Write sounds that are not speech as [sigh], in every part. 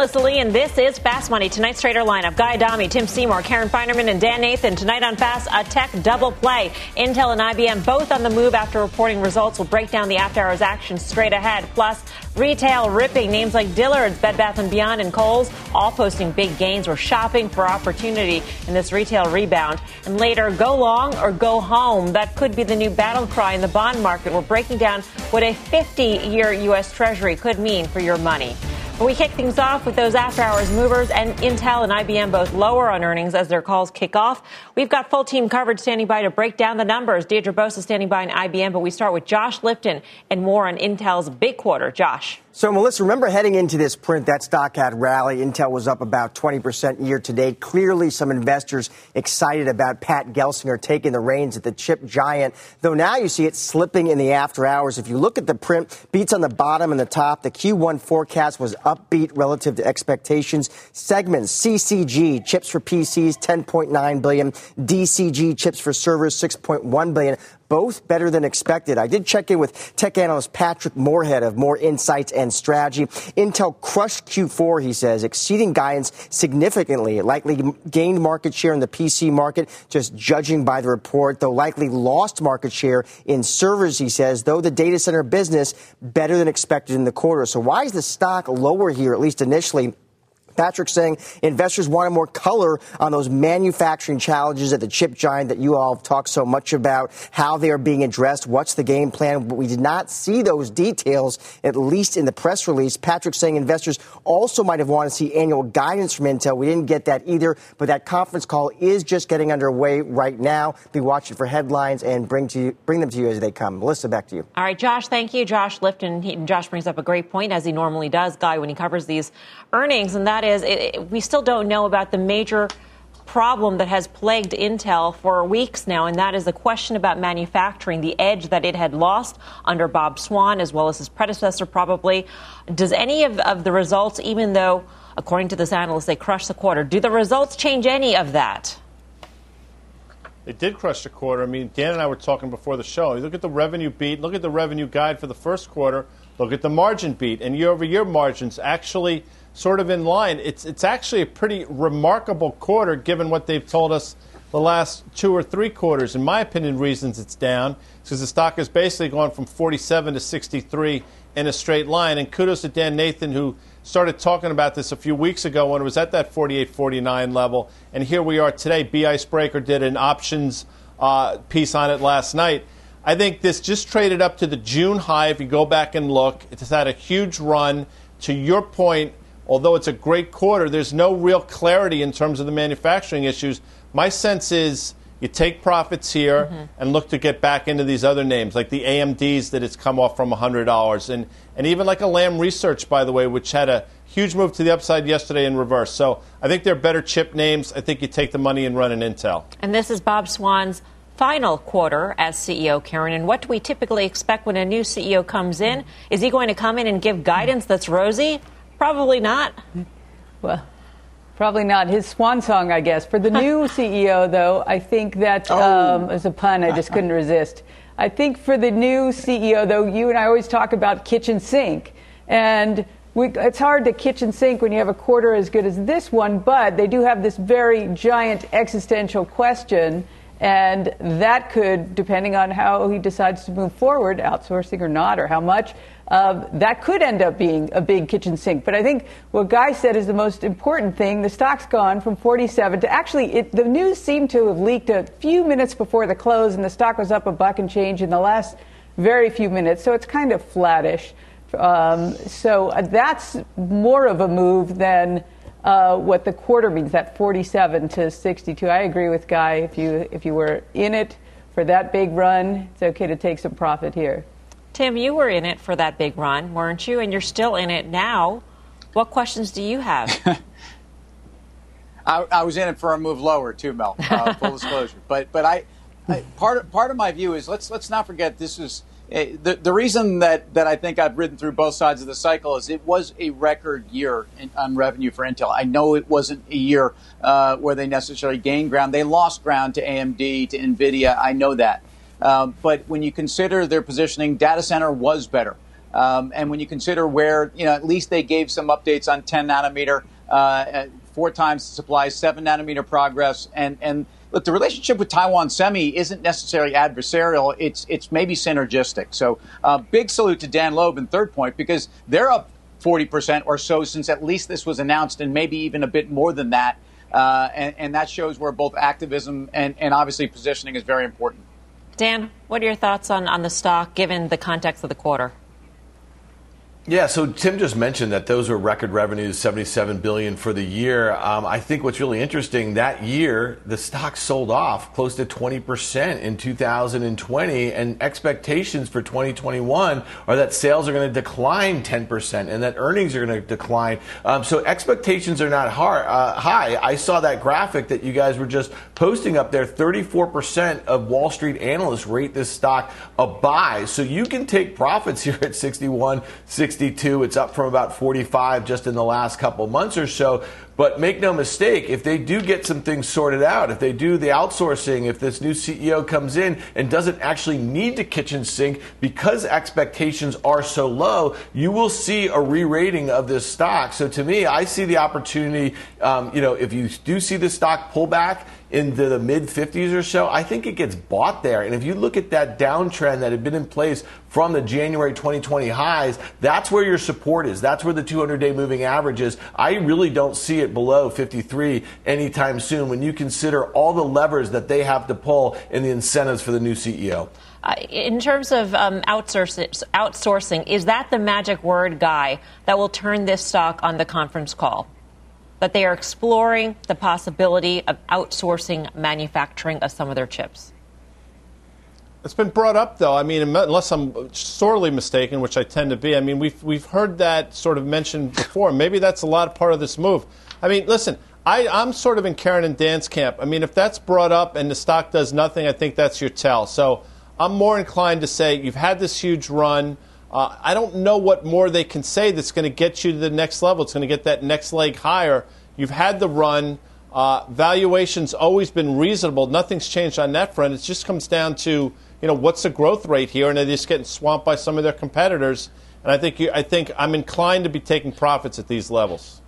Melissa Lee, and this is Fast Money. Tonight's trader lineup Guy Adami, Tim Seymour, Karen Finerman, and Dan Nathan. Tonight on Fast, a tech double play. Intel and IBM both on the move after reporting results. We'll break down the after hours action straight ahead. Plus, retail ripping. Names like Dillard's, Bed Bath & Beyond, and Kohl's all posting big gains. We're shopping for opportunity in this retail rebound. And later, go long or go home. That could be the new battle cry in the bond market. We're breaking down what a 50 year U.S. Treasury could mean for your money. We kick things off with those after hours movers and Intel and IBM both lower on earnings as their calls kick off. We've got full team coverage standing by to break down the numbers. Deirdre Bosa standing by on IBM, but we start with Josh Lipton and more on Intel's big quarter. Josh. So, Melissa, remember heading into this print, that stock had rally. Intel was up about 20% year to date. Clearly, some investors excited about Pat Gelsinger taking the reins at the chip giant, though now you see it slipping in the after hours. If you look at the print, beats on the bottom and the top. The Q1 forecast was upbeat relative to expectations. Segments, CCG, chips for PCs, 10.9 billion. DCG, chips for servers, 6.1 billion both better than expected. I did check in with tech analyst Patrick Moorhead of Moor Insights and Strategy. Intel crushed Q4, he says, exceeding guidance significantly. It likely gained market share in the PC market, just judging by the report, though likely lost market share in servers, he says, though the data center business better than expected in the quarter. So why is the stock lower here, at least initially? Patrick saying investors wanted more color on those manufacturing challenges at the chip giant that you all have talked so much about, how they are being addressed, what's the game plan. But we did not see those details, at least in the press release. Patrick saying investors also might have wanted to see annual guidance from Intel. We didn't get that either, but that conference call is just getting underway right now. Be watching for headlines and bring to you, bring them to you as they come. Melissa, back to you. All right, Josh, thank you. Josh Lipton. He, Josh brings up a great point, as he normally does, Guy, when he covers these earnings, and that is it, it, we still don't know about the major problem that has plagued Intel for weeks now, and that is the question about manufacturing, the edge that it had lost under Bob Swan, as well as his predecessor, probably. Does any of, of the results, even though, according to this analyst, they crushed the quarter, do the results change any of that? They did crush the quarter. I mean, Dan and I were talking before the show. You look at the revenue beat, look at the revenue guide for the first quarter, look at the margin beat, and year over year margins actually – sort of in line. It's, it's actually a pretty remarkable quarter given what they've told us the last two or three quarters. In my opinion, reasons it's down because the stock has basically gone from 47 to 63 in a straight line. And kudos to Dan Nathan, who started talking about this a few weeks ago when it was at that 48 49 level. And here we are today. B Icebreaker did an options uh, piece on it last night. I think this just traded up to the June high. If you go back and look, it's had a huge run. To your point, although it's a great quarter, there's no real clarity in terms of the manufacturing issues. My sense is you take profits here mm-hmm. and look to get back into these other names, like the AMDs that it's come off from $100, and, and even like a Lam Research, by the way, which had a huge move to the upside yesterday in reverse. So I think they're better chip names. I think you take the money and run an Intel. And this is Bob Swan's final quarter as CEO, Karen. And what do we typically expect when a new CEO comes in? Is he going to come in and give guidance that's rosy? Probably not. Well, probably not. His swan song, I guess. For the new [laughs] CEO, though, I think that oh. um, as a pun, I just couldn't resist. I think for the new CEO, though, you and I always talk about kitchen sink, and we, it's hard to kitchen sink when you have a quarter as good as this one, but they do have this very giant existential question. And that could, depending on how he decides to move forward, outsourcing or not, or how much, uh, that could end up being a big kitchen sink. But I think what Guy said is the most important thing. The stock's gone from 47 to actually, it, the news seemed to have leaked a few minutes before the close, and the stock was up a buck and change in the last very few minutes. So it's kind of flattish. Um, so uh, that's more of a move than uh, what the quarter means, that 47 to 62. I agree with Guy. If you if you were in it for that big run, it's okay to take some profit here. Tim, you were in it for that big run, weren't you? And you're still in it now. What questions do you have? [laughs] I, I, was in it for a move lower too, Mel. Uh, full [laughs] disclosure, but but I, I, part of, part of my view is let's let's not forget this is the the reason that that I think I've ridden through both sides of the cycle is it was a record year in, on revenue for Intel. I know it wasn't a year uh, where they necessarily gained ground; they lost ground to AMD, to Nvidia. I know that, um, but when you consider their positioning, data center was better. Um, and when you consider where, you know, at least they gave some updates on 10 nanometer, uh, four times the supply, seven nanometer progress, and and look, the relationship with Taiwan Semi isn't necessarily adversarial; it's it's maybe synergistic. So, uh, big salute to Dan Loeb in Third Point because they're up 40% or so since at least this was announced, and maybe even a bit more than that. Uh, and, and, that shows where both activism and, and obviously positioning is very important. Dan, what are your thoughts on, on the stock given the context of the quarter? Yeah, so Tim just mentioned that those were record revenues, 77 billion for the year. Um, I think what's really interesting that year, the stock sold off close to 20% in 2020, and expectations for 2021 are that sales are going to decline 10% and that earnings are going to decline. Um, so expectations are not hard, uh, high. I saw that graphic that you guys were just posting up there. 34% of Wall Street analysts rate this stock a buy. So you can take profits [laughs] here at 61, 62. It's up from about 45 just in the last couple months or so. But make no mistake, if they do get some things sorted out, if they do the outsourcing, if this new CEO comes in and doesn't actually need to kitchen sink because expectations are so low, you will see a re-rating of this stock. So to me, I see the opportunity. Um, you know, if you do see the stock pull back into the mid 50s or so, I think it gets bought there. And if you look at that downtrend that had been in place from the January 2020 highs, that's where your support is. That's where the 200 day moving average is. I really don't see it below 53 anytime soon when you consider all the levers that they have to pull and the incentives for the new CEO. Uh, in terms of um, outsourcing, is that the magic word, Guy, that will turn this stock on the conference call? That they are exploring the possibility of outsourcing manufacturing of some of their chips. It's been brought up, though. I mean, unless I'm sorely mistaken, which I tend to be. I mean, we've we've heard that sort of mentioned before. Maybe that's a lot of part of this move. I mean, listen, I, I'm sort of in Karen and Dan's camp. I mean, if that's brought up and the stock does nothing, I think that's your tell. So I'm more inclined to say you've had this huge run. Uh, I don't know what more they can say that's going to get you to the next level. It's going to get that next leg higher. You've had the run. Uh, valuation's always been reasonable. Nothing's changed on that front. It just comes down to you know what's the growth rate here, and they're just getting swamped by some of their competitors. And I think you, I think I'm inclined to be taking profits at these levels.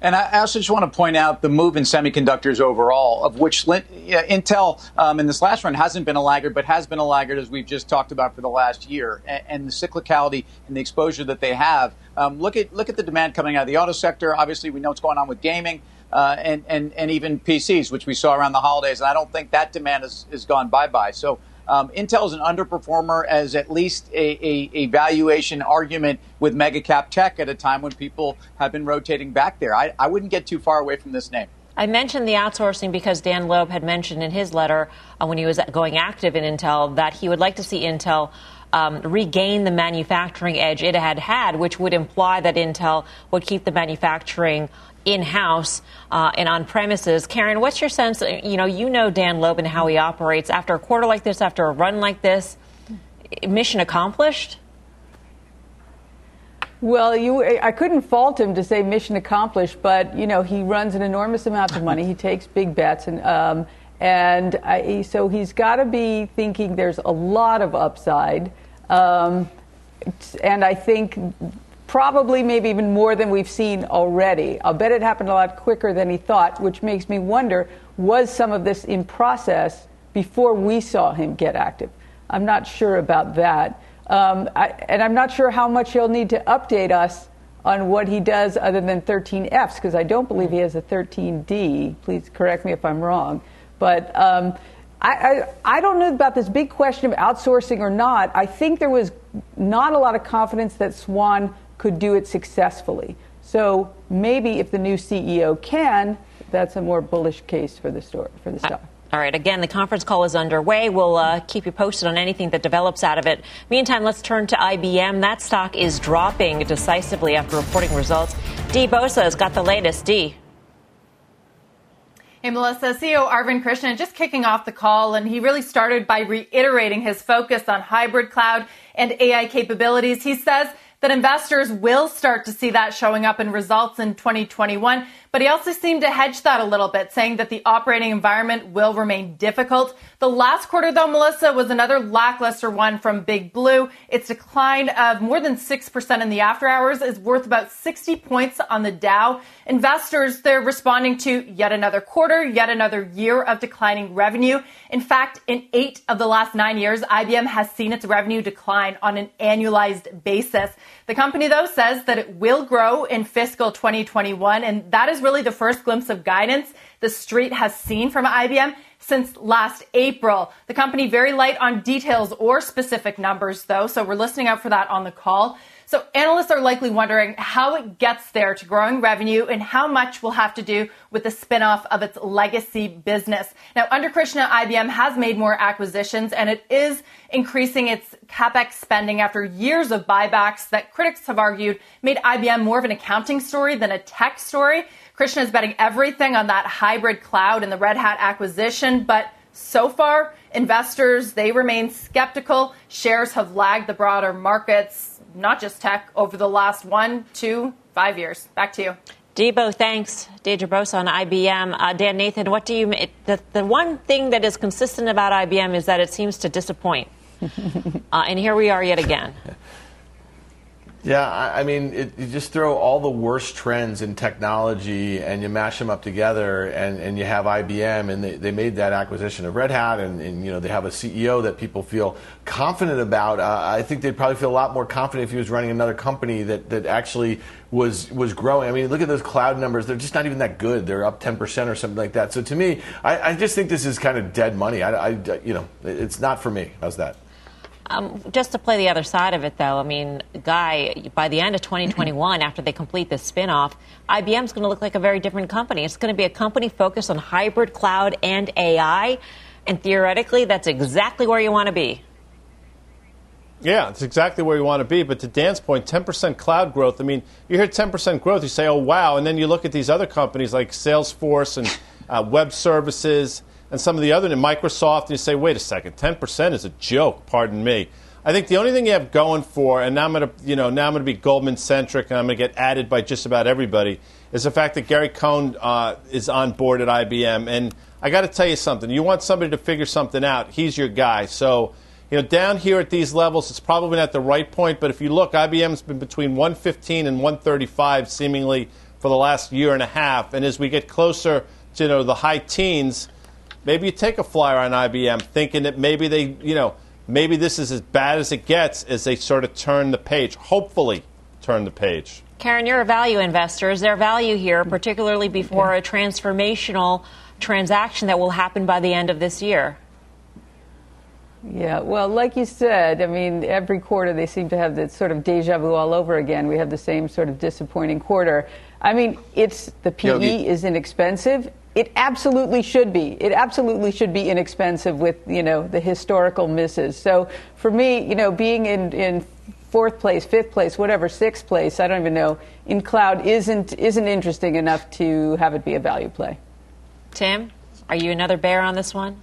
And I also just want to point out the move in semiconductors overall, of which Intel um, in this last run hasn't been a laggard, but has been a laggard as we've just talked about for the last year, and, the cyclicality and the exposure that they have. Um, look at look at the demand coming out of the auto sector. Obviously, we know what's going on with gaming. Uh, and, and, and even PCs, which we saw around the holidays. And I don't think that demand has, has gone bye bye. So um, Intel is an underperformer as at least a, a, a, valuation argument with mega cap tech at a time when people have been rotating back there. I, I wouldn't get too far away from this name. I mentioned the outsourcing because Dan Loeb had mentioned in his letter uh, when he was going active in Intel that he would like to see Intel um, regain the manufacturing edge it had had, which would imply that Intel would keep the manufacturing in house uh, and on premises. Karen, what's your sense? You know, you know Dan Loeb and how he operates. After a quarter like this, after a run like this, mission accomplished? Well, you, I couldn't fault him to say mission accomplished, but you know he runs an enormous amount of money. he takes big bets, and um, and I, so he's got to be thinking there's a lot of upside. Um, and I think probably maybe even more than we've seen already. I'll bet it happened a lot quicker than he thought, which makes me wonder was some of this in process before we saw him get active? I'm not sure about that. Um, I, and I'm not sure how much he'll need to update us on what he does other than 13Fs, because I don't believe he has a 13D. Please correct me if I'm wrong. But um, I, I, I, don't know about this big question of outsourcing or not. I think there was not a lot of confidence that Swan could do it successfully. So maybe if the new CEO can, that's a more bullish case for the store for the stock. All right. Again, the conference call is underway. We'll uh, keep you posted on anything that develops out of it. Meantime, let's turn to IBM. That stock is dropping decisively after reporting results. Dee Bosa has got the latest. Dee. Hey, Melissa, CEO Arvind Krishna just kicking off the call, and he really started by reiterating his focus on hybrid cloud and AI capabilities. He says that investors will start to see that showing up in results in 2021. But he also seemed to hedge that a little bit, saying that the operating environment will remain difficult. The last quarter, though, Melissa, was another lackluster one from Big Blue. Its decline of more than 6% in the after hours is worth about 60 points on the Dow. Investors, they're responding to yet another quarter, yet another year of declining revenue. In fact, in eight of the last nine years, IBM has seen its revenue decline on an annualized basis. The company, though, says that it will grow in fiscal 2021, and that is really the first glimpse of guidance the street has seen from IBM since last April. The company very light on details or specific numbers, though, so we're listening out for that on the call. So analysts are likely wondering how it gets there to growing revenue and how much will have to do with the spinoff of its legacy business. Now, under Krishna, IBM has made more acquisitions and it is increasing its capex spending after years of buybacks that critics have argued made IBM more of an accounting story than a tech story. Krishna is betting everything on that hybrid cloud and the Red Hat acquisition, but so far, investors, they remain skeptical. Shares have lagged the broader markets not just tech, over the last one, two, five years. Back to you. Debo, thanks. Deirdre Bosa on IBM. Uh, Dan Nathan, what do you it, the, the one thing that is consistent about IBM is that it seems to disappoint. [laughs] uh, and here we are yet again. [laughs] Yeah, I mean, it, you just throw all the worst trends in technology and you mash them up together, and, and you have IBM, and they, they made that acquisition of Red Hat, and, and you know they have a CEO that people feel confident about. Uh, I think they'd probably feel a lot more confident if he was running another company that, that actually was was growing. I mean, look at those cloud numbers; they're just not even that good. They're up ten percent or something like that. So to me, I, I, just think this is kind of dead money. I, I you know, it's not for me. How's that? Um, just to play the other side of it, though, I mean, Guy, by the end of 2021, after they complete this spinoff, IBM's going to look like a very different company. It's going to be a company focused on hybrid cloud and AI, and theoretically, that's exactly where you want to be. Yeah, it's exactly where you want to be. But to Dan's point, 10% cloud growth. I mean, you hear 10% growth, you say, oh, wow. And then you look at these other companies like Salesforce and uh, web services and some of the other, and Microsoft, and you say, wait a second, 10% is a joke, pardon me. I think the only thing you have going for, and now I'm going to, you know, now I'm going to be Goldman centric, and I'm going to get added by just about everybody, is the fact that Gary Cohn uh, is on board at IBM. And I got to tell you something. You want somebody to figure something out, he's your guy. So, you know, down here at these levels, it's probably not the right point. But if you look, IBM's been between 115 and 135 seemingly for the last year and a half. And as we get closer to you know the high teens, maybe you take a flyer on IBM thinking that maybe they, you know, maybe this is as bad as it gets as they sort of turn the page. Hopefully, turn the page. Karen, you're a value investor. Is there value here, mm-hmm. particularly before a transformational transaction that will happen by the end of this year? Yeah, well, like you said, I mean, every quarter they seem to have this sort of deja vu all over again. We have the same sort of disappointing quarter. I mean, it's the PE Yogi. is inexpensive it absolutely should be. It absolutely should be inexpensive with, you know, the historical misses. So for me, you know, being in, in fourth place, fifth place, whatever, sixth place, I don't even know, in cloud isn't, isn't interesting enough to have it be a value play. Tim, are you another bear on this one?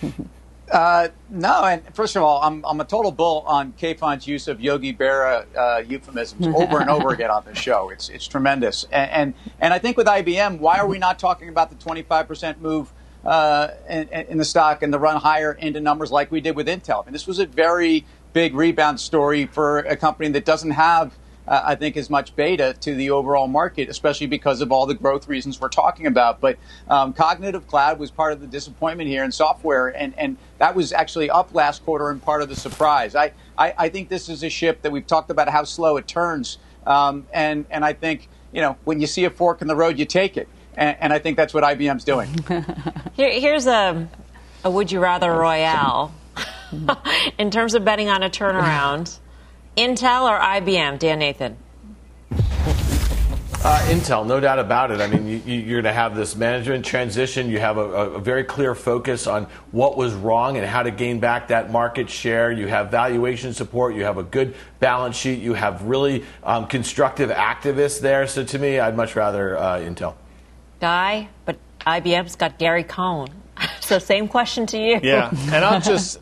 [laughs] Uh, no, and first of all, I'm, I'm a total bull on Kayfan's use of Yogi Berra uh, euphemisms [laughs] over and over again on this show. It's it's tremendous, and, and, and I think with IBM, why are we not talking about the 25 percent move uh, in, in, the stock and the run higher into numbers like we did with Intel? I mean, this was a very big rebound story for a company that doesn't have uh, I think, as much beta to the overall market, especially because of all the growth reasons we're talking about. But um, cognitive cloud was part of the disappointment here in software, and, and that was actually up last quarter and part of the surprise. I, I, I think this is a ship that we've talked about how slow it turns, um, and, and I think, you know, when you see a fork in the road, you take it. And, and I think that's what IBM's doing. [laughs] Here, here's a, a would you rather royale. [laughs] in terms of betting on a turnaround, Intel or IBM, Dan Nathan? Uh, Intel, no doubt about it. I mean, you, are going to have this management transition. You have a, a, very clear focus on what was wrong and how to gain back that market share. You have valuation support. You have a good balance sheet. You have really um, constructive activists there. So to me, I'd much rather uh, Intel. Guy, but IBM's got Gary Cohn. [laughs] so same question to you. Yeah, and I'll just.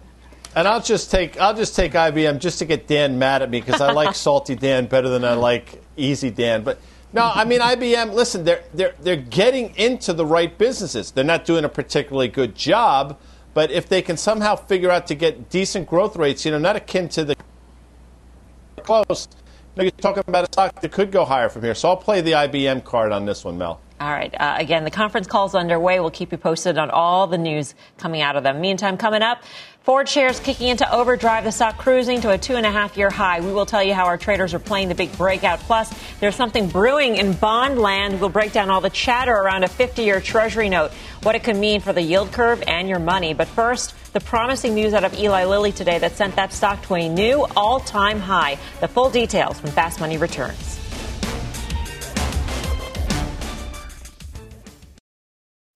And I'll just take I'll just take IBM just to get Dan mad at me because I like [laughs] salty Dan better than I like easy Dan. But no, I mean IBM. Listen, they're they're they're getting into the right businesses. They're not doing a particularly good job, but if they can somehow figure out to get decent growth rates, you know, not akin to the close. You know, you're talking about a stock that could go higher from here. So I'll play the IBM card on this one, Mel. All right. Uh, again, the conference call is underway. We'll keep you posted on all the news coming out of them. Meantime, coming up, Ford shares kicking into overdrive, the stock cruising to a two and a half year high. We will tell you how our traders are playing the big breakout. Plus, there's something brewing in bond land. We'll break down all the chatter around a 50 year treasury note, what it could mean for the yield curve and your money. But first, the promising news out of Eli Lilly today that sent that stock to a new all time high. The full details when Fast Money returns.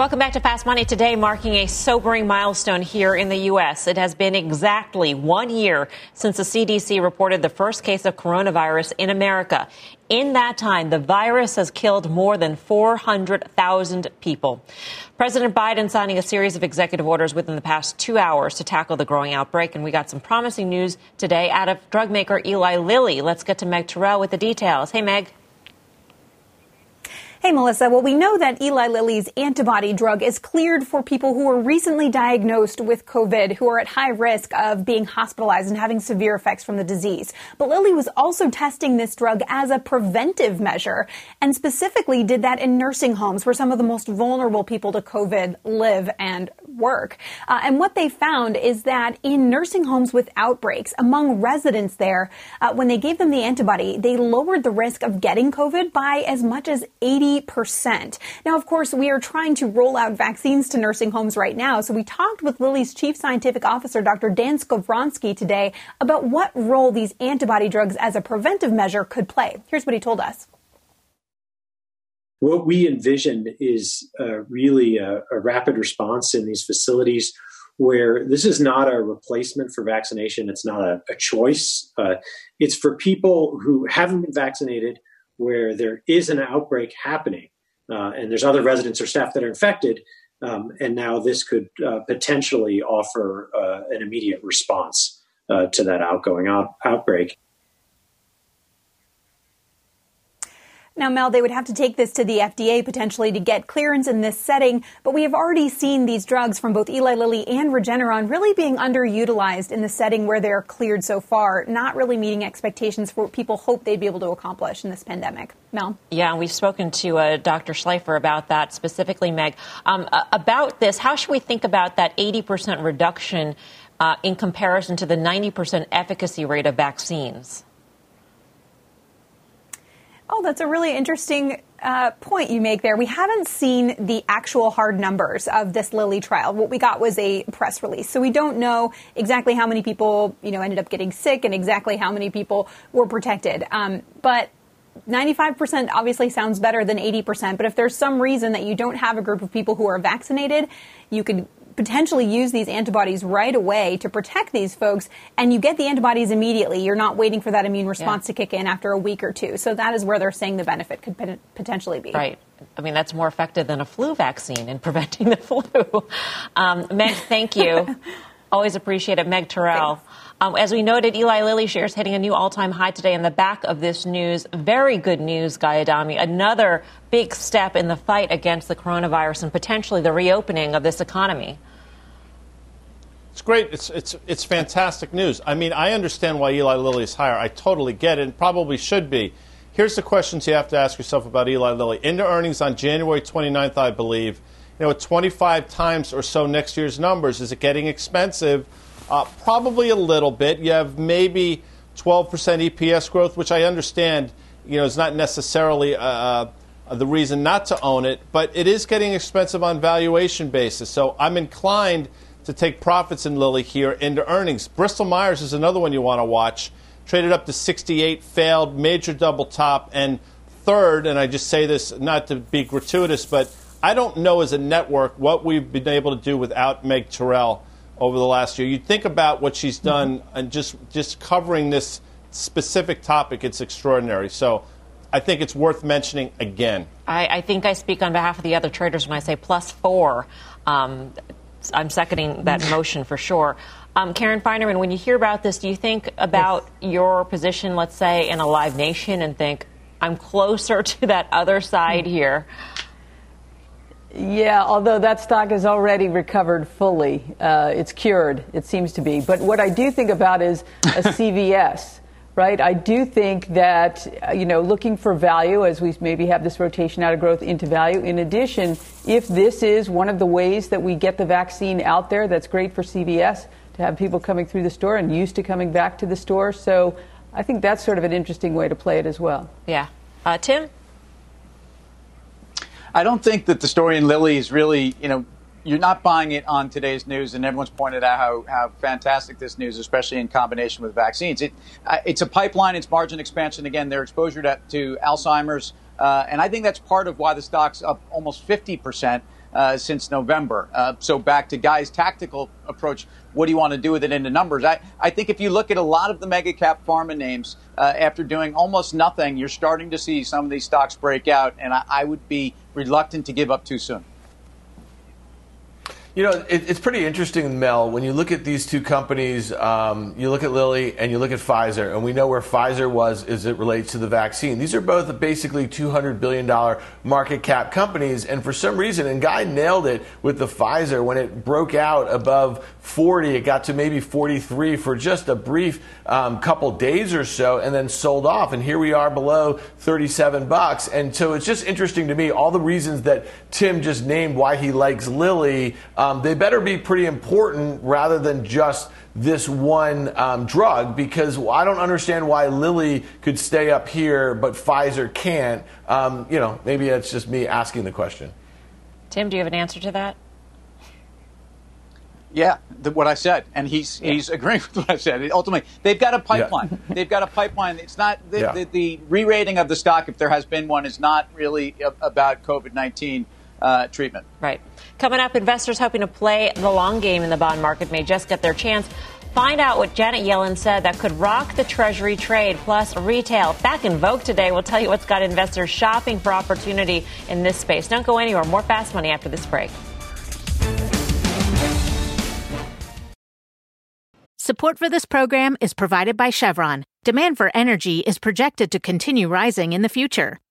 Welcome back to Fast Money. Today, marking a sobering milestone here in the U.S. It has been exactly one year since the CDC reported the first case of coronavirus in America. In that time, the virus has killed more than 400,000 people. President Biden signing a series of executive orders within the past two hours to tackle the growing outbreak. And we got some promising news today out of drug maker Eli Lilly. Let's get to Meg Terrell with the details. Hey, Meg. Hey, Melissa. Well, we know that Eli Lilly's antibody drug is cleared for people who were recently diagnosed with COVID, who are at high risk of being hospitalized and having severe effects from the disease. But Lilly was also testing this drug as a preventive measure and specifically did that in nursing homes where some of the most vulnerable people to COVID live and work. Uh, and what they found is that in nursing homes with outbreaks among residents there, uh, when they gave them the antibody, they lowered the risk of getting COVID by as much as 80 percent Now, of course, we are trying to roll out vaccines to nursing homes right now. So we talked with Lilly's chief scientific officer, Dr. Dan Skovronsky, today about what role these antibody drugs as a preventive measure could play. Here's what he told us. What we envision is uh, really a, a rapid response in these facilities where this is not a replacement for vaccination. It's not a, a choice. Uh, it's for people who haven't been vaccinated where there is an outbreak happening uh, and there's other residents or staff that are infected, um, and now this could uh, potentially offer uh, an immediate response uh, to that outgoing out- outbreak. Now, Mel, they would have to take this to the FDA potentially to get clearance in this setting, but we have already seen these drugs from both Eli Lilly and Regeneron really being underutilized in the setting where they're cleared so far, not really meeting expectations for what people hope they'd be able to accomplish in this pandemic. Mel? Yeah, we've spoken to uh, Dr. Schleifer about that specifically, Meg. Um, about this, how should we think about that 80% reduction uh, in comparison to the 90% efficacy rate of vaccines? Oh, that's a really interesting uh, point you make there. We haven't seen the actual hard numbers of this Lilly trial. What we got was a press release, so we don't know exactly how many people you know ended up getting sick and exactly how many people were protected. Um, but 95% obviously sounds better than 80%, but if there's some reason that you don't have a group of people who are vaccinated, you could potentially use these antibodies right away to protect these folks, and you get the antibodies immediately. You're not waiting for that immune response yeah. to kick in after a week or two. So that is where they're saying the benefit could potentially be. Right. I mean, that's more effective than a flu vaccine in preventing the [laughs] flu. Um, Meg, thank you. [laughs] Always appreciate it. Meg Terrell. Um, as we noted, Eli Lilly shares hitting a new all-time high today. In the back of this news, very good news, Guy Adami. Another big step in the fight against the coronavirus and potentially the reopening of this economy. It's great. It's, it's, it's fantastic news. I mean, I understand why Eli Lilly is higher. I totally get it and probably should be. Here's the questions you have to ask yourself about Eli Lilly. Into earnings on January 29th, I believe. You know, at 25 times or so next year's numbers, is it getting expensive? Uh, probably a little bit. You have maybe 12% EPS growth, which I understand, you know, is not necessarily uh, uh, the reason not to own it, but it is getting expensive on valuation basis. So I'm inclined to take profits in Lilly here into earnings. Bristol Myers is another one you want to watch. Traded up to 68, failed, major double top, and third, and I just say this not to be gratuitous, but I don't know as a network what we've been able to do without Meg Terrell over the last year. You think about what she's done mm-hmm. and just just covering this specific topic, it's extraordinary. So I think it's worth mentioning again. I, I think I speak on behalf of the other traders when I say plus four. Um, I'm seconding that [laughs] motion for sure. Um, Karen Finerman, when you hear about this, do you think about yes. your position, let's say, in a Live Nation and think, I'm closer [laughs] to that other side mm-hmm. here? Yeah, although that stock has already recovered fully. Uh, it's cured, it seems to be. But what I do think about is a [laughs] CVS. right? I do think that, uh, you know, looking for value as we maybe have this rotation out of growth into value. In addition, if this is one of the ways that we get the vaccine out there, that's great for CVS to have people coming through the store and used to coming back to the store. So I think that's sort of an interesting way to play it as well. Yeah. Uh, Tim? I don't think that the story in Lilly is really, you know, you're not buying it on today's news, and everyone's pointed out how, how fantastic this news, especially in combination with vaccines. It, it's a pipeline, it's margin expansion. Again, their exposure to, to Alzheimer's, uh, and I think that's part of why the stock's up almost 50 percent uh, since November. Uh, so back to Guy's tactical approach, what do you want to do with it into numbers? I, I think if you look at a lot of the mega cap pharma names, uh, after doing almost nothing, you're starting to see some of these stocks break out, and I, I would be reluctant to give up too soon. You know, it, it's pretty interesting, Mel. When you look at these two companies, um, you look at Lilly and you look at Pfizer, and we know where Pfizer was as it relates to the vaccine. These are both basically $200 billion market cap companies, and for some reason, and Guy nailed it with the Pfizer when it broke out above 40, it got to maybe 43 for just a brief um, couple days or so, and then sold off. And here we are below 37 bucks. And so it's just interesting to me all the reasons that Tim just named why he likes Lilly um, they better be pretty important rather than just this one um, drug because I don't understand why Lilly could stay up here but Pfizer can't. Um, you know, maybe that's just me asking the question. Tim, do you have an answer to that? Yeah, the, what I said, and he's yeah. he's [laughs] agreeing with what I said. Ultimately, they've got a pipeline. Yeah. they've got a pipeline. It's not the, yeah. the, the, re-rating of the stock, if there has been one, is not really about COVID nineteen uh, treatment. Right. Coming up, investors hoping to play the long game in the bond market may just get their chance. Find out what Janet Yellen said that could rock the Treasury trade. Plus, retail back in vogue today. We'll tell you what's got investors shopping for opportunity in this space. Don't go anywhere. More fast money after this break. Support for this program is provided by Chevron. Demand for energy is projected to continue rising in the future.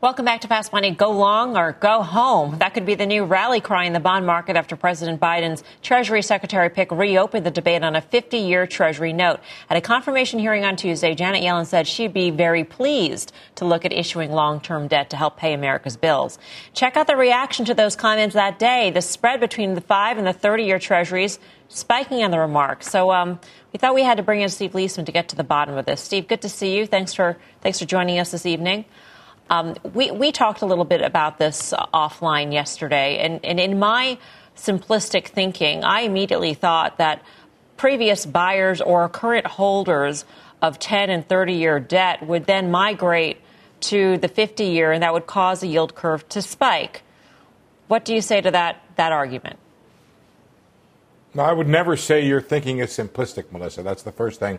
Welcome back to Fast Money. Go long or go home. That could be the new rally cry in the bond market after President Biden's Treasury Secretary pick reopened the debate on a 50 year Treasury note. At a confirmation hearing on Tuesday, Janet Yellen said she'd be very pleased to look at issuing long term debt to help pay America's bills. Check out the reaction to those comments that day. The spread between the five and the 30 year Treasuries spiking on the remarks. So, um, we thought we had to bring in Steve Liesman to get to the bottom of this. Steve, good to see you. Thanks for, thanks for joining us this evening. Um, we, we talked a little bit about this offline yesterday, and, and in my simplistic thinking, I immediately thought that previous buyers or current holders of 10 and 30 year debt would then migrate to the 50 year, and that would cause the yield curve to spike. What do you say to that, that argument? No, I would never say your thinking is simplistic, Melissa. That's the first thing.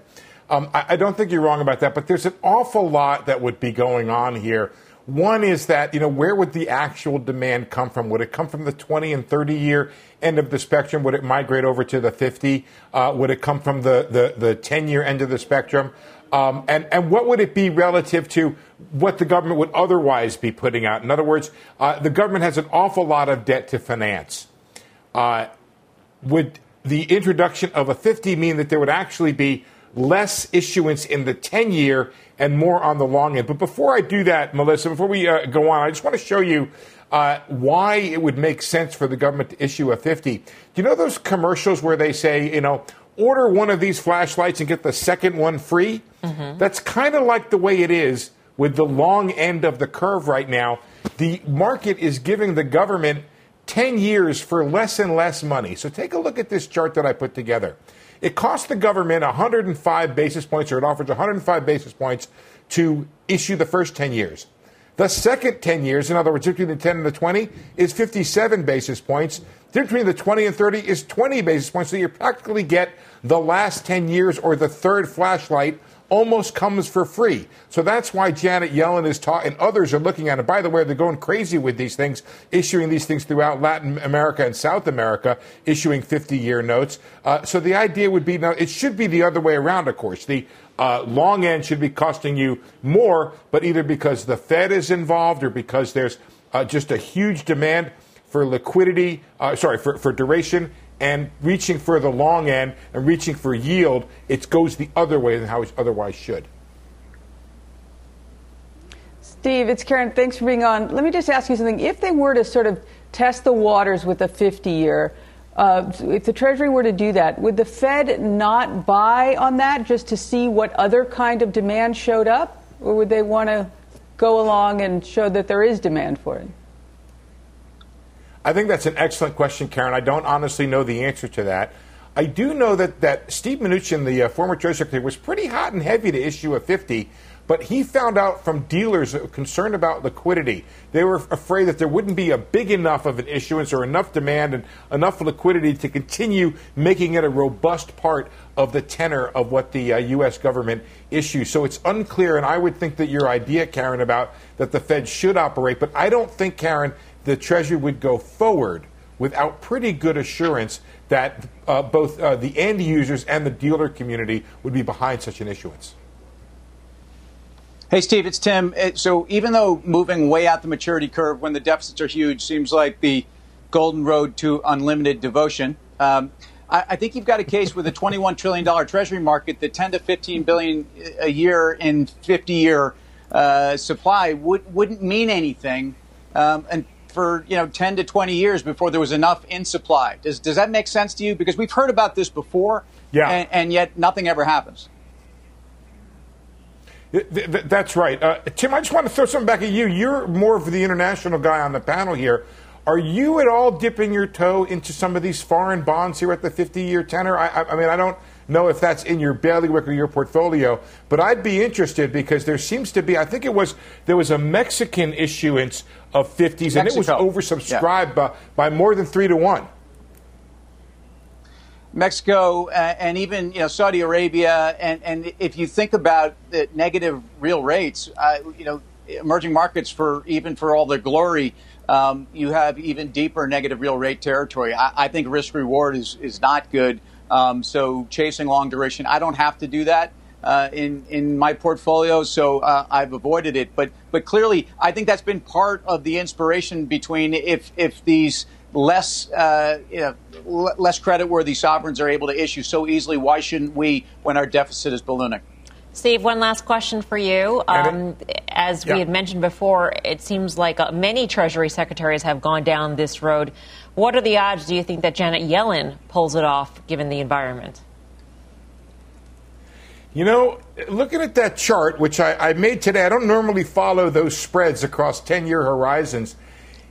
Um, I, I don't think you're wrong about that, but there's an awful lot that would be going on here. One is that, you know, where would the actual demand come from? Would it come from the 20 and 30 year end of the spectrum? Would it migrate over to the 50? Uh, would it come from the, the, the 10 year end of the spectrum? Um, and, and what would it be relative to what the government would otherwise be putting out? In other words, uh, the government has an awful lot of debt to finance. Uh, would the introduction of a 50 mean that there would actually be less issuance in the 10 year and more on the long end? But before I do that, Melissa, before we uh, go on, I just want to show you uh, why it would make sense for the government to issue a 50. Do you know those commercials where they say, you know, order one of these flashlights and get the second one free? Mm-hmm. That's kind of like the way it is with the long end of the curve right now. The market is giving the government 10 years for less and less money. So take a look at this chart that I put together. It costs the government 105 basis points, or it offers 105 basis points to issue the first 10 years. The second 10 years, in other words, between the 10 and the 20, is 57 basis points. Between the 20 and 30 is 20 basis points. So you practically get the last 10 years or the third flashlight almost comes for free. So that's why Janet Yellen is taught, and others are looking at it. By the way, they're going crazy with these things, issuing these things throughout Latin America and South America, issuing 50 year notes. Uh, so the idea would be now, it should be the other way around, of course. The uh, long end should be costing you more, but either because the Fed is involved or because there's uh, just a huge demand for liquidity, uh, sorry, for, for duration and reaching for the long end and reaching for yield, it goes the other way than how it otherwise should. Steve, it's Karen. Thanks for being on. Let me just ask you something. If they were to sort of test the waters with a 50 year, uh, if the Treasury were to do that, would the Fed not buy on that just to see what other kind of demand showed up? Or would they want to go along and show that there is demand for it? I think that's an excellent question, Karen. I don't honestly know the answer to that. I do know that, that Steve Mnuchin, the uh, former Treasury Secretary, was pretty hot and heavy to issue a 50, but he found out from dealers concerned about liquidity. They were afraid that there wouldn't be a big enough of an issuance or enough demand and enough liquidity to continue making it a robust part of the tenor of what the uh, U.S. government issues. So it's unclear, and I would think that your idea, Karen, about that the Fed should operate, but I don't think, Karen, the Treasury would go forward without pretty good assurance that uh, both uh, the end users and the dealer community would be behind such an issuance. Hey, Steve, it's Tim. So, even though moving way out the maturity curve when the deficits are huge seems like the golden road to unlimited devotion, um, I, I, think you've got a case with a $21 trillion Treasury market that 10 to 15 billion a year in 50 year uh, supply would, wouldn't mean anything um, and for you know 10 to 20 years before there was enough in supply. Does does that make sense to you? Because we've heard about this before, yeah, and, and yet nothing ever happens. That's right, uh, Tim. I just want to throw something back at you. You're more of the international guy on the panel here. Are you at all dipping your toe into some of these foreign bonds here at the 50-year tenor? I, I mean, I don't know if that's in your bailiwick or your portfolio, but I'd be interested because there seems to be. I think it was there was a Mexican issuance of 50s, Mexico. and it was oversubscribed yeah. by, by more than three to one. Mexico uh, and even you know Saudi Arabia, and, and if you think about the negative real rates, uh, you know emerging markets for even for all their glory, um, you have even deeper negative real rate territory. I, I think risk reward is is not good. Um, so chasing long duration, I don't have to do that uh, in in my portfolio, so uh, I've avoided it. But but clearly, I think that's been part of the inspiration between if if these less uh, you know, less credit worthy sovereigns are able to issue so easily, why shouldn't we when our deficit is ballooning? Steve, one last question for you. Um, as we had mentioned before, it seems like uh, many Treasury secretaries have gone down this road. What are the odds, do you think, that Janet Yellen pulls it off given the environment? You know, looking at that chart, which I, I made today, I don't normally follow those spreads across 10 year horizons.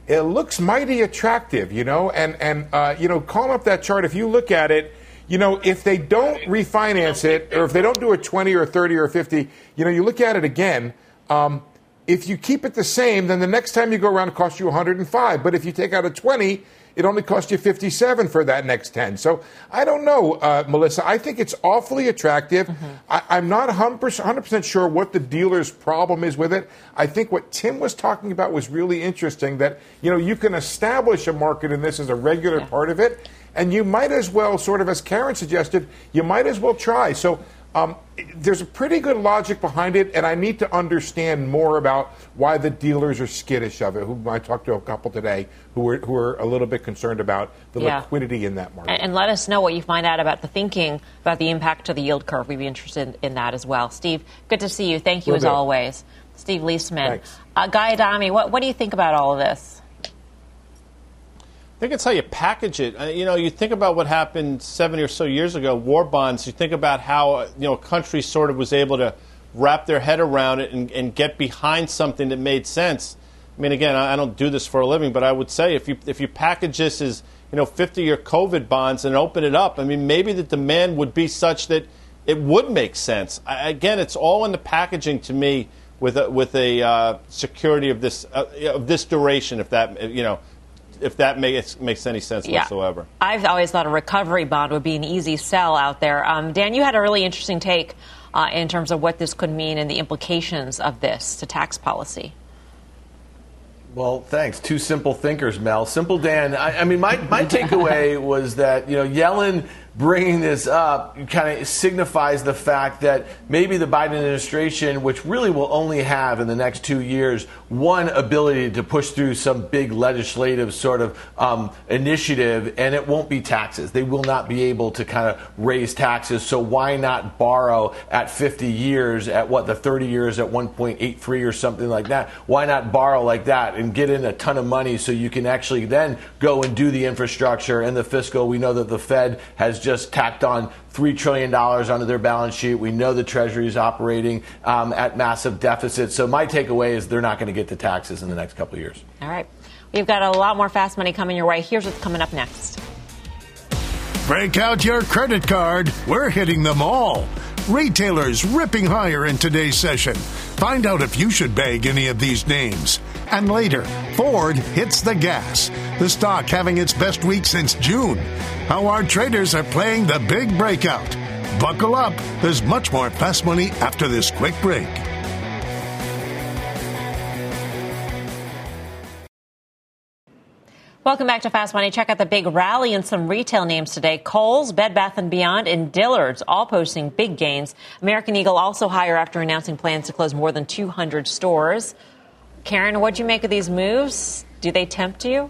It looks mighty attractive, you know, and, and uh, you know, calling up that chart, if you look at it, you know, if they don't refinance it, or if they don't do a 20 or 30 or 50, you know, you look at it again. Um, if you keep it the same, then the next time you go around, it costs you 105. But if you take out a 20, it only costs you 57 for that next 10. So I don't know, uh, Melissa. I think it's awfully attractive. Mm-hmm. I, am not 100%, 100% sure what the dealer's problem is with it. I think what Tim was talking about was really interesting that, you know, you can establish a market in this as a regular yeah. part of it. And you might as well, sort of as Karen suggested, you might as well try. So um, there's a pretty good logic behind it, and I need to understand more about why the dealers are skittish of it. Who I talked to a couple today who were who are a little bit concerned about the yeah. liquidity in that market. And, and, let us know what you find out about the thinking about the impact to the yield curve. We'd be interested in that as well. Steve, good to see you. Thank you as always. Steve Liesman. Uh, Guy Adami, what, what do you think about all of this? I think it's how you package it. Uh, you know, you think about what happened 70 or so years ago, war bonds. You think about how, uh, you know, a country sort of was able to wrap their head around it and, and get behind something that made sense. I mean, again, I, I don't do this for a living, but I would say if you, if you package this as, you know, 50 year COVID bonds and open it up, I mean, maybe the demand would be such that it would make sense. I, again, it's all in the packaging to me with a, with a uh, security of this, uh, of this duration, if that, you know, if that makes makes any sense yeah. whatsoever. I've always thought a recovery bond would be an easy sell out there. Um, Dan, you had a really interesting take uh, in terms of what this could mean and the implications of this to tax policy. Well, thanks. Two simple thinkers, Mel. Simple Dan. I, I mean, my, my takeaway was that, you know, Yellen bringing this up kind of signifies the fact that maybe the Biden administration, which really will only have in the next two years one ability to push through some big legislative sort of um, initiative, and it won't be taxes. They will not be able to kind of raise taxes. So why not borrow at 50 years at what the 30 years at 1.83 or something like that? Why not borrow like that and get in a ton of money so you can actually then go and do the infrastructure and the fiscal? We know that the Fed has just tacked on $3 trillion onto their balance sheet. We know the Treasury is operating um, at massive deficits. So my takeaway is they're not going to get to taxes in the next couple of years. All right. We've got a lot more fast money coming your way. Here's what's coming up next. Break out your credit card. We're hitting them all. Retailers ripping higher in today's session. Find out if you should bag any of these names. And later, Ford hits the gas. The stock having its best week since June. How our traders are playing the big breakout. Buckle up. There's much more fast money after this quick break. Welcome back to Fast Money. Check out the big rally in some retail names today. Kohl's, Bed Bath & Beyond, and Dillard's all posting big gains. American Eagle also higher after announcing plans to close more than 200 stores. Karen, what do you make of these moves? Do they tempt you?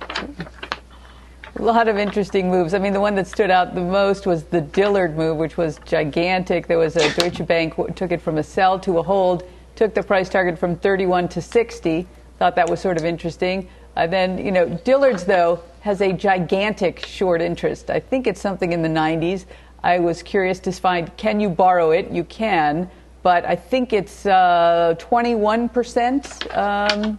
A lot of interesting moves. I mean, the one that stood out the most was the Dillard move, which was gigantic. There was a Deutsche Bank took it from a sell to a hold, took the price target from 31 to 60. Thought that was sort of interesting. Uh, then, you know, Dillard's, though, has a gigantic short interest. I think it's something in the 90s. I was curious to find can you borrow it? You can, but I think it's uh, 21% um,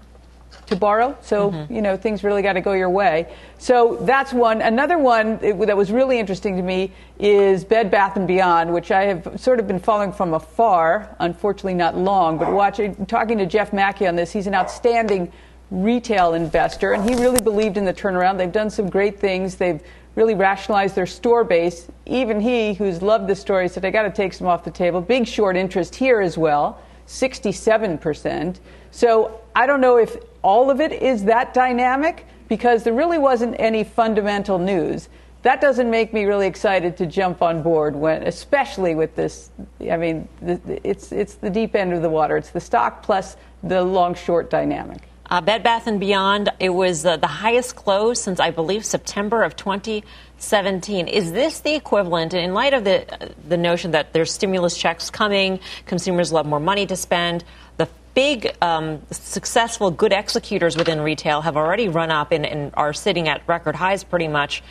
to borrow. So, mm-hmm. you know, things really got to go your way. So that's one. Another one that was really interesting to me is Bed Bath and Beyond, which I have sort of been following from afar, unfortunately not long, but watching, talking to Jeff Mackey on this, he's an outstanding retail investor, and he really believed in the turnaround. They've done some great things. They've really rationalized their store base. Even he, who's loved the story, said, I got to take some off the table. Big short interest here as well, 67%. So I don't know if all of it is that dynamic because there really wasn't any fundamental news. That doesn't make me really excited to jump on board when, especially with this. I mean, it's it's the deep end of the water. It's the stock plus the long-short dynamic. Uh, Bed Bath and Beyond, it was uh, the highest close since I believe September of 2017. Is this the equivalent, in light of the uh, the notion that there's stimulus checks coming, consumers love more money to spend? The big, um, successful, good executors within retail have already run up and, and are sitting at record highs pretty much.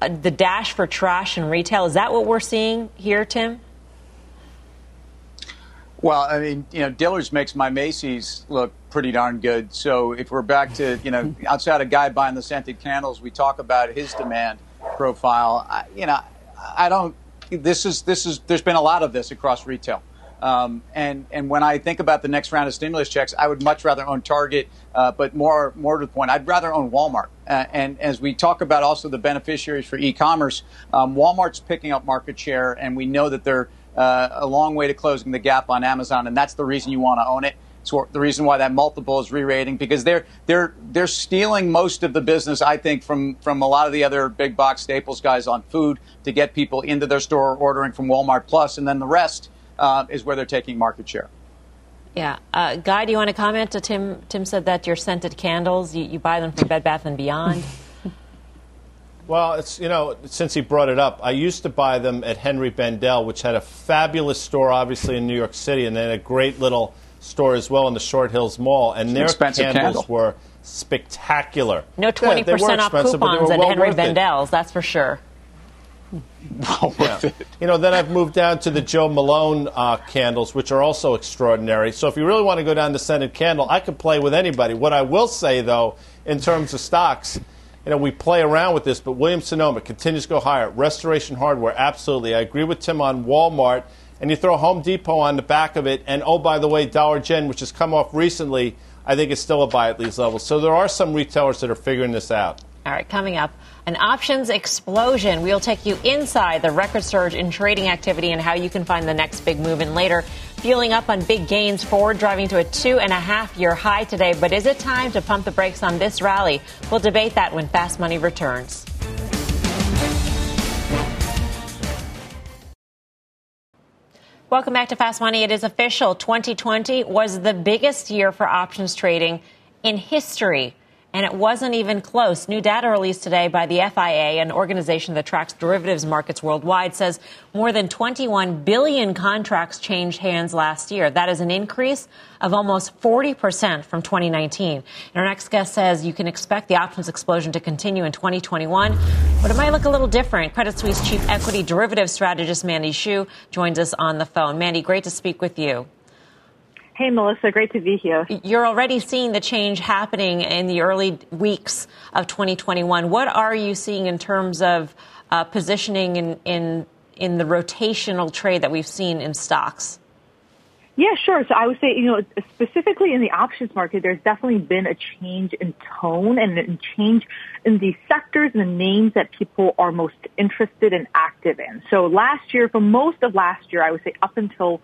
Uh, the dash for trash in retail is that what we're seeing here, Tim? Well, I mean, you know, Dillard's makes my Macy's look pretty darn good. So if we're back to, you know, [laughs] outside a guy buying the scented candles, we talk about his demand profile. I, you know, I don't. This is this is. There's been a lot of this across retail. Um, and and when I think about the next round of stimulus checks, I would much rather own Target, uh, but more more to the point, I'd rather own Walmart. Uh, and as we talk about also the beneficiaries for e-commerce, um, Walmart's picking up market share, and we know that they're uh, a long way to closing the gap on Amazon, and that's the reason you want to own it. It's the reason why that multiple is re-rating because they're they're they're stealing most of the business, I think, from from a lot of the other big box staples guys on food to get people into their store ordering from Walmart Plus, and then the rest uh, is where they're taking market share. Yeah, uh, Guy, do you want to comment? To Tim, Tim said that your scented candles you, you buy them from Bed Bath and Beyond. [laughs] Well, it's you know since he brought it up, I used to buy them at Henri Bendel, which had a fabulous store, obviously in New York City, and then a great little store as well in the Short Hills Mall, and their candles candle. were spectacular. No twenty yeah, percent off coupons at well Henri Bendel's, that's for sure. Well worth yeah. You know, then I've moved down to the Joe Malone uh, candles, which are also extraordinary. So if you really want to go down to scented candle, I could play with anybody. What I will say, though, in terms of stocks you know, we play around with this, but Williams Sonoma continues to go higher. Restoration Hardware, absolutely. I agree with Tim on Walmart. And you throw Home Depot on the back of it. And oh, by the way, Dollar Gen, which has come off recently, I think it's still a buy at these levels. So there are some retailers that are figuring this out. All right, coming up, an options explosion. We'll take you inside the record surge in trading activity and how you can find the next big move. And later, fueling up on big gains, Ford driving to a two and a half year high today. But is it time to pump the brakes on this rally? We'll debate that when Fast Money returns. Welcome back to Fast Money. It is official. 2020 was the biggest year for options trading in history and it wasn't even close. New data released today by the FIA, an organization that tracks derivatives markets worldwide, says more than 21 billion contracts changed hands last year. That is an increase of almost 40% from 2019. And our next guest says you can expect the options explosion to continue in 2021, but it might look a little different. Credit Suisse chief equity derivative strategist Mandy Xu joins us on the phone. Mandy, great to speak with you. Hey, Melissa, great to be here. You're already seeing the change happening in the early weeks of 2021. What are you seeing in terms of uh, positioning in, in, in the rotational trade that we've seen in stocks? Yeah, sure. So I would say, you know, specifically in the options market, there's definitely been a change in tone and a change in the sectors and the names that people are most interested and active in. So last year, for most of last year, I would say up until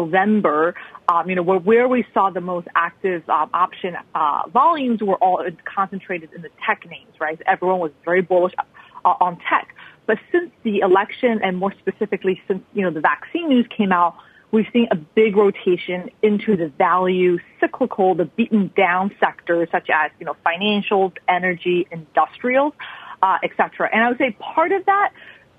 November, um, you know, where, where we saw the most active um, option uh, volumes were all concentrated in the tech names, right? Everyone was very bullish uh, on tech. But since the election and more specifically since, you know, the vaccine news came out, we've seen a big rotation into the value cyclical, the beaten down sectors such as, you know, financials, energy, industrials, uh, et cetera. And I would say part of that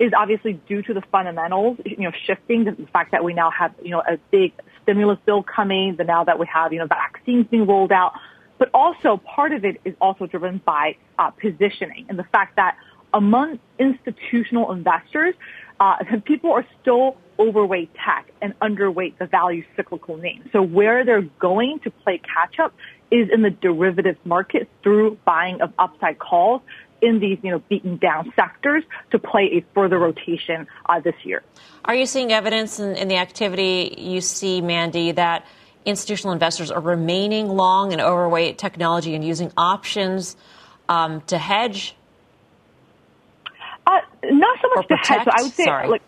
is obviously due to the fundamentals, you know, shifting, the fact that we now have, you know, a big stimulus bill coming, the now that we have, you know, vaccines being rolled out. But also part of it is also driven by uh, positioning and the fact that among institutional investors, uh, [laughs] people are still overweight tech and underweight the value cyclical names. So where they're going to play catch up is in the derivatives market through buying of upside calls in these, you know, beaten down sectors to play a further rotation uh, this year. Are you seeing evidence in, in the activity you see, Mandy, that institutional investors are remaining long and overweight technology and using options um, to hedge? Uh, not so much to hedge. So I would say, Sorry. like,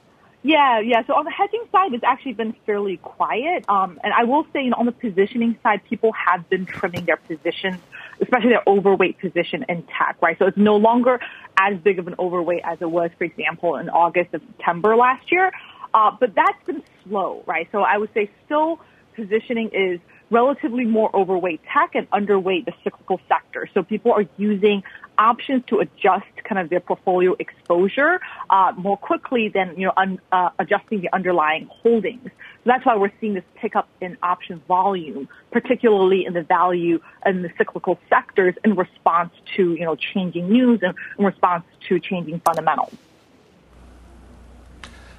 yeah, yeah. So on the hedging side, it's actually been fairly quiet. Um, and I will say, you know, on the positioning side, people have been trimming their positions, especially their overweight position in tech, right? So it's no longer as big of an overweight as it was, for example, in August and September last year. Uh, but that's been slow, right? So I would say still positioning is relatively more overweight tech and underweight the cyclical sector. So people are using options to adjust kind of their portfolio exposure uh, more quickly than you know un, uh, adjusting the underlying holdings. That's why we're seeing this pickup in options volume, particularly in the value and the cyclical sectors, in response to you know changing news and in response to changing fundamentals.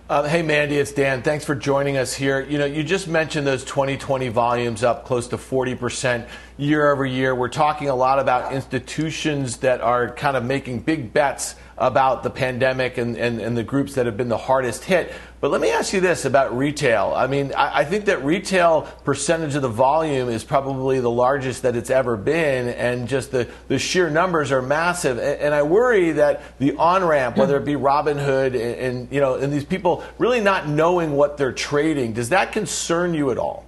Uh, hey, Mandy, it's Dan. Thanks for joining us here. You know, you just mentioned those 2020 volumes up close to 40% year over year. We're talking a lot about institutions that are kind of making big bets about the pandemic and, and, and the groups that have been the hardest hit. But let me ask you this about retail. I mean, I, I, think that retail percentage of the volume is probably the largest that it's ever been, and just the, the sheer numbers are massive. And, and I worry that the on ramp, whether it be Robinhood and, and, you know, and these people really not knowing what they're trading, does that concern you at all?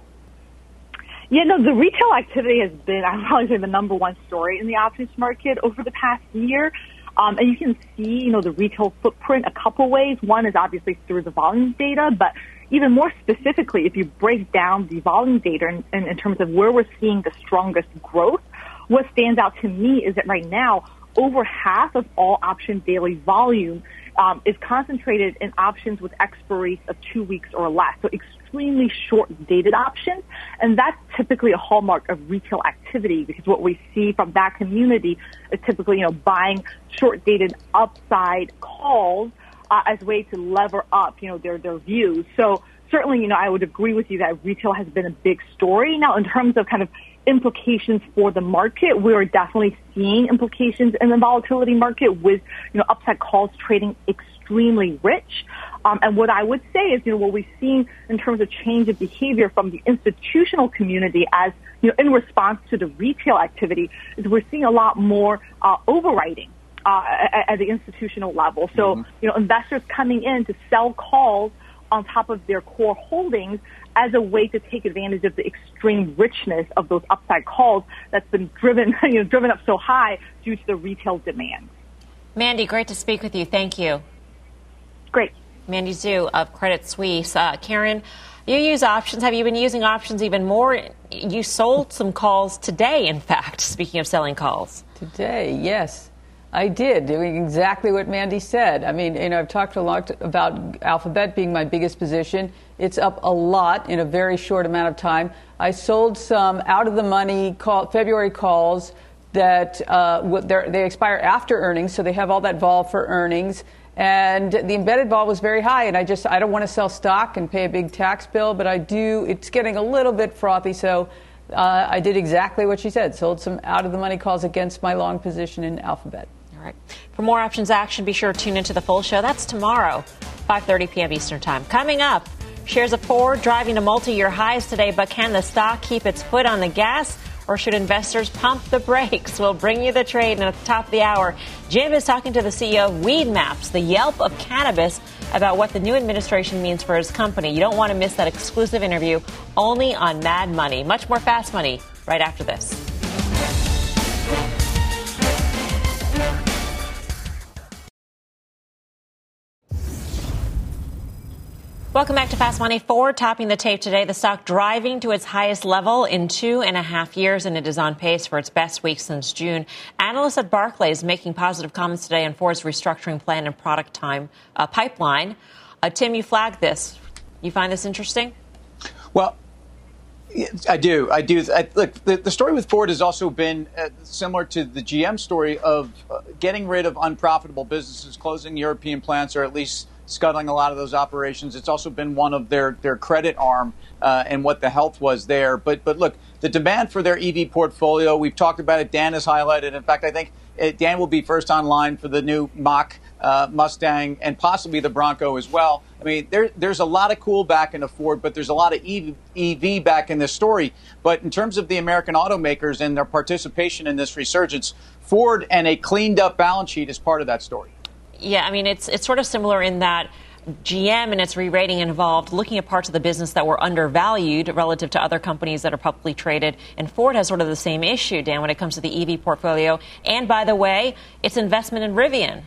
Yeah, no, the retail activity has been, I would probably say, the number one story in the options market over the past year. Um, and you can see, you know, the retail footprint a couple ways. One is obviously through the volume data, but even more specifically, if you break down the volume data in, in, in terms of where we're seeing the strongest growth, what stands out to me is that right now, over half of all option daily volume um, is concentrated in options with expiries of two weeks or less. So extremely short dated options. And that's typically a hallmark of retail activity because what we see from that community is typically, you know, buying short dated upside calls uh, as a way to lever up, you know, their, their views. So certainly, you know, I would agree with you that retail has been a big story. Now, in terms of kind of implications for the market, we are definitely seeing implications in the volatility market with, you know, upside calls trading extremely rich. Um, and what I would say is, you know, what we've seen in terms of change of behavior from the institutional community as, you know, in response to the retail activity is we're seeing a lot more uh, overwriting uh, at, at, the institutional level. So, mm-hmm. you know, investors coming in to sell calls on top of their core holdings as a way to take advantage of the extreme richness of those upside calls that's been driven, [laughs] you know, driven up so high due to the retail demand. Mandy, great to speak with you. Thank you. Great. Mandy Xu of Credit Suisse. Uh, Karen, you use options. Have you been using options even more? You sold some calls today, in fact, [laughs] speaking of selling calls. Today, yes. I did, doing exactly what Mandy said. I mean, you know, I've talked a lot about Alphabet being my biggest position. It's up a lot in a very short amount of time. I sold some out of the money call, February calls that uh, they expire after earnings, so they have all that vol for earnings and the embedded vol was very high and i just i don't want to sell stock and pay a big tax bill but i do it's getting a little bit frothy. So uh, i did exactly what she said sold some out of the money calls against my long position in alphabet. All right. For more options action be sure to tune into the full show. That's tomorrow 5.30 p.m eastern time. Coming up shares of ford driving to multi-year highs today but can the stock keep its foot on the gas or should investors pump the brakes? We'll bring you the trade and at the top of the hour. Jim is talking to the CEO of Weedmaps, the Yelp of cannabis, about what the new administration means for his company. You don't want to miss that exclusive interview only on Mad Money. Much more fast money right after this. Welcome back to Fast Money. Ford topping the tape today. The stock driving to its highest level in two and a half years, and it is on pace for its best week since June. Analysts at Barclays making positive comments today on Ford's restructuring plan and product time uh, pipeline. Uh, Tim, you flagged this. You find this interesting? Well, I do. I do. I, look, the, the, story with Ford has also been uh, similar to the GM story of uh, getting rid of unprofitable businesses, closing European plants, or at least scuttling a lot of those operations. It's also been one of their, their credit arm uh, and what the health was there. But but look, the demand for their EV portfolio, we've talked about it. Dan has highlighted. In fact, I think it, uh, Dan will be first online for the new Mach uh, Mustang and possibly the Bronco as well. I mean, there, there's a lot of cool back in the Ford, but there's a lot of EV, EV back in this story. But in terms of the American automakers and their participation in this resurgence, Ford and a cleaned up balance sheet is part of that story. Yeah, I mean, it's it's sort of similar in that GM and its re-rating involved looking at parts of the business that were undervalued relative to other companies that are publicly traded. And Ford has sort of the same issue, Dan, when it comes to the EV portfolio. And by the way, its investment in Rivian.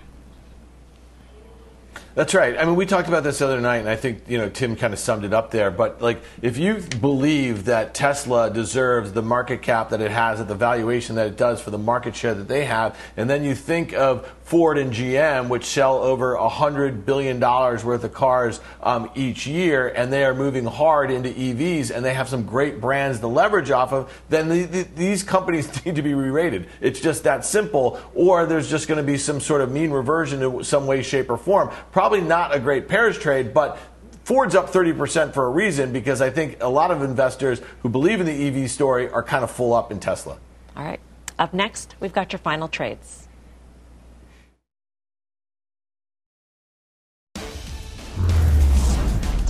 That's right. I mean, we talked about this the other night, and I think you know Tim kind of summed it up there. But like, if you believe that Tesla deserves the market cap that it has at the valuation that it does for the market share that they have, and then you think of Ford and GM, which sell over $100 billion worth of cars um, each year, and they are moving hard into EVs, and they have some great brands to leverage off of, then the, the, these companies [laughs] need to be re rated. It's just that simple, or there's just going to be some sort of mean reversion in some way, shape, or form. Probably not a great pairs trade, but Ford's up 30% for a reason because I think a lot of investors who believe in the EV story are kind of full up in Tesla. All right. Up next, we've got your final trades.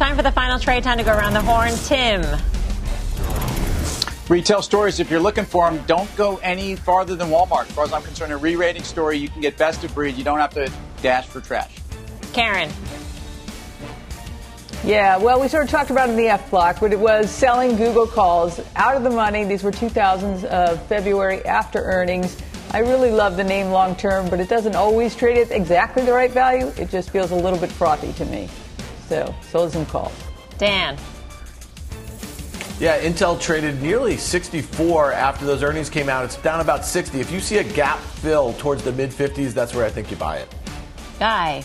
Time for the final trade. Time to go around the horn. Tim. Retail stories, if you're looking for them, don't go any farther than Walmart. As far as I'm concerned, a re rating story, you can get best of breed. You don't have to dash for trash. Karen. Yeah, well, we sort of talked about it in the F block, but it was selling Google calls out of the money. These were 2000s of February after earnings. I really love the name long term, but it doesn't always trade at exactly the right value. It just feels a little bit frothy to me. So, sold some calls. Dan. Yeah, Intel traded nearly 64 after those earnings came out. It's down about 60. If you see a gap fill towards the mid 50s, that's where I think you buy it. Guy.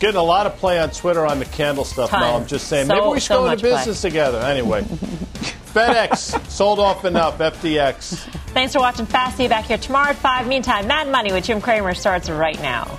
Getting a lot of play on Twitter on the candle stuff Ton. now. I'm just saying, So- maybe we should so go into business together. Anyway, [laughs] FedEx sold off enough. FDX. Thanks for watching Fast. See you back here tomorrow at 5. Meantime, Mad Money with Jim Cramer starts right now.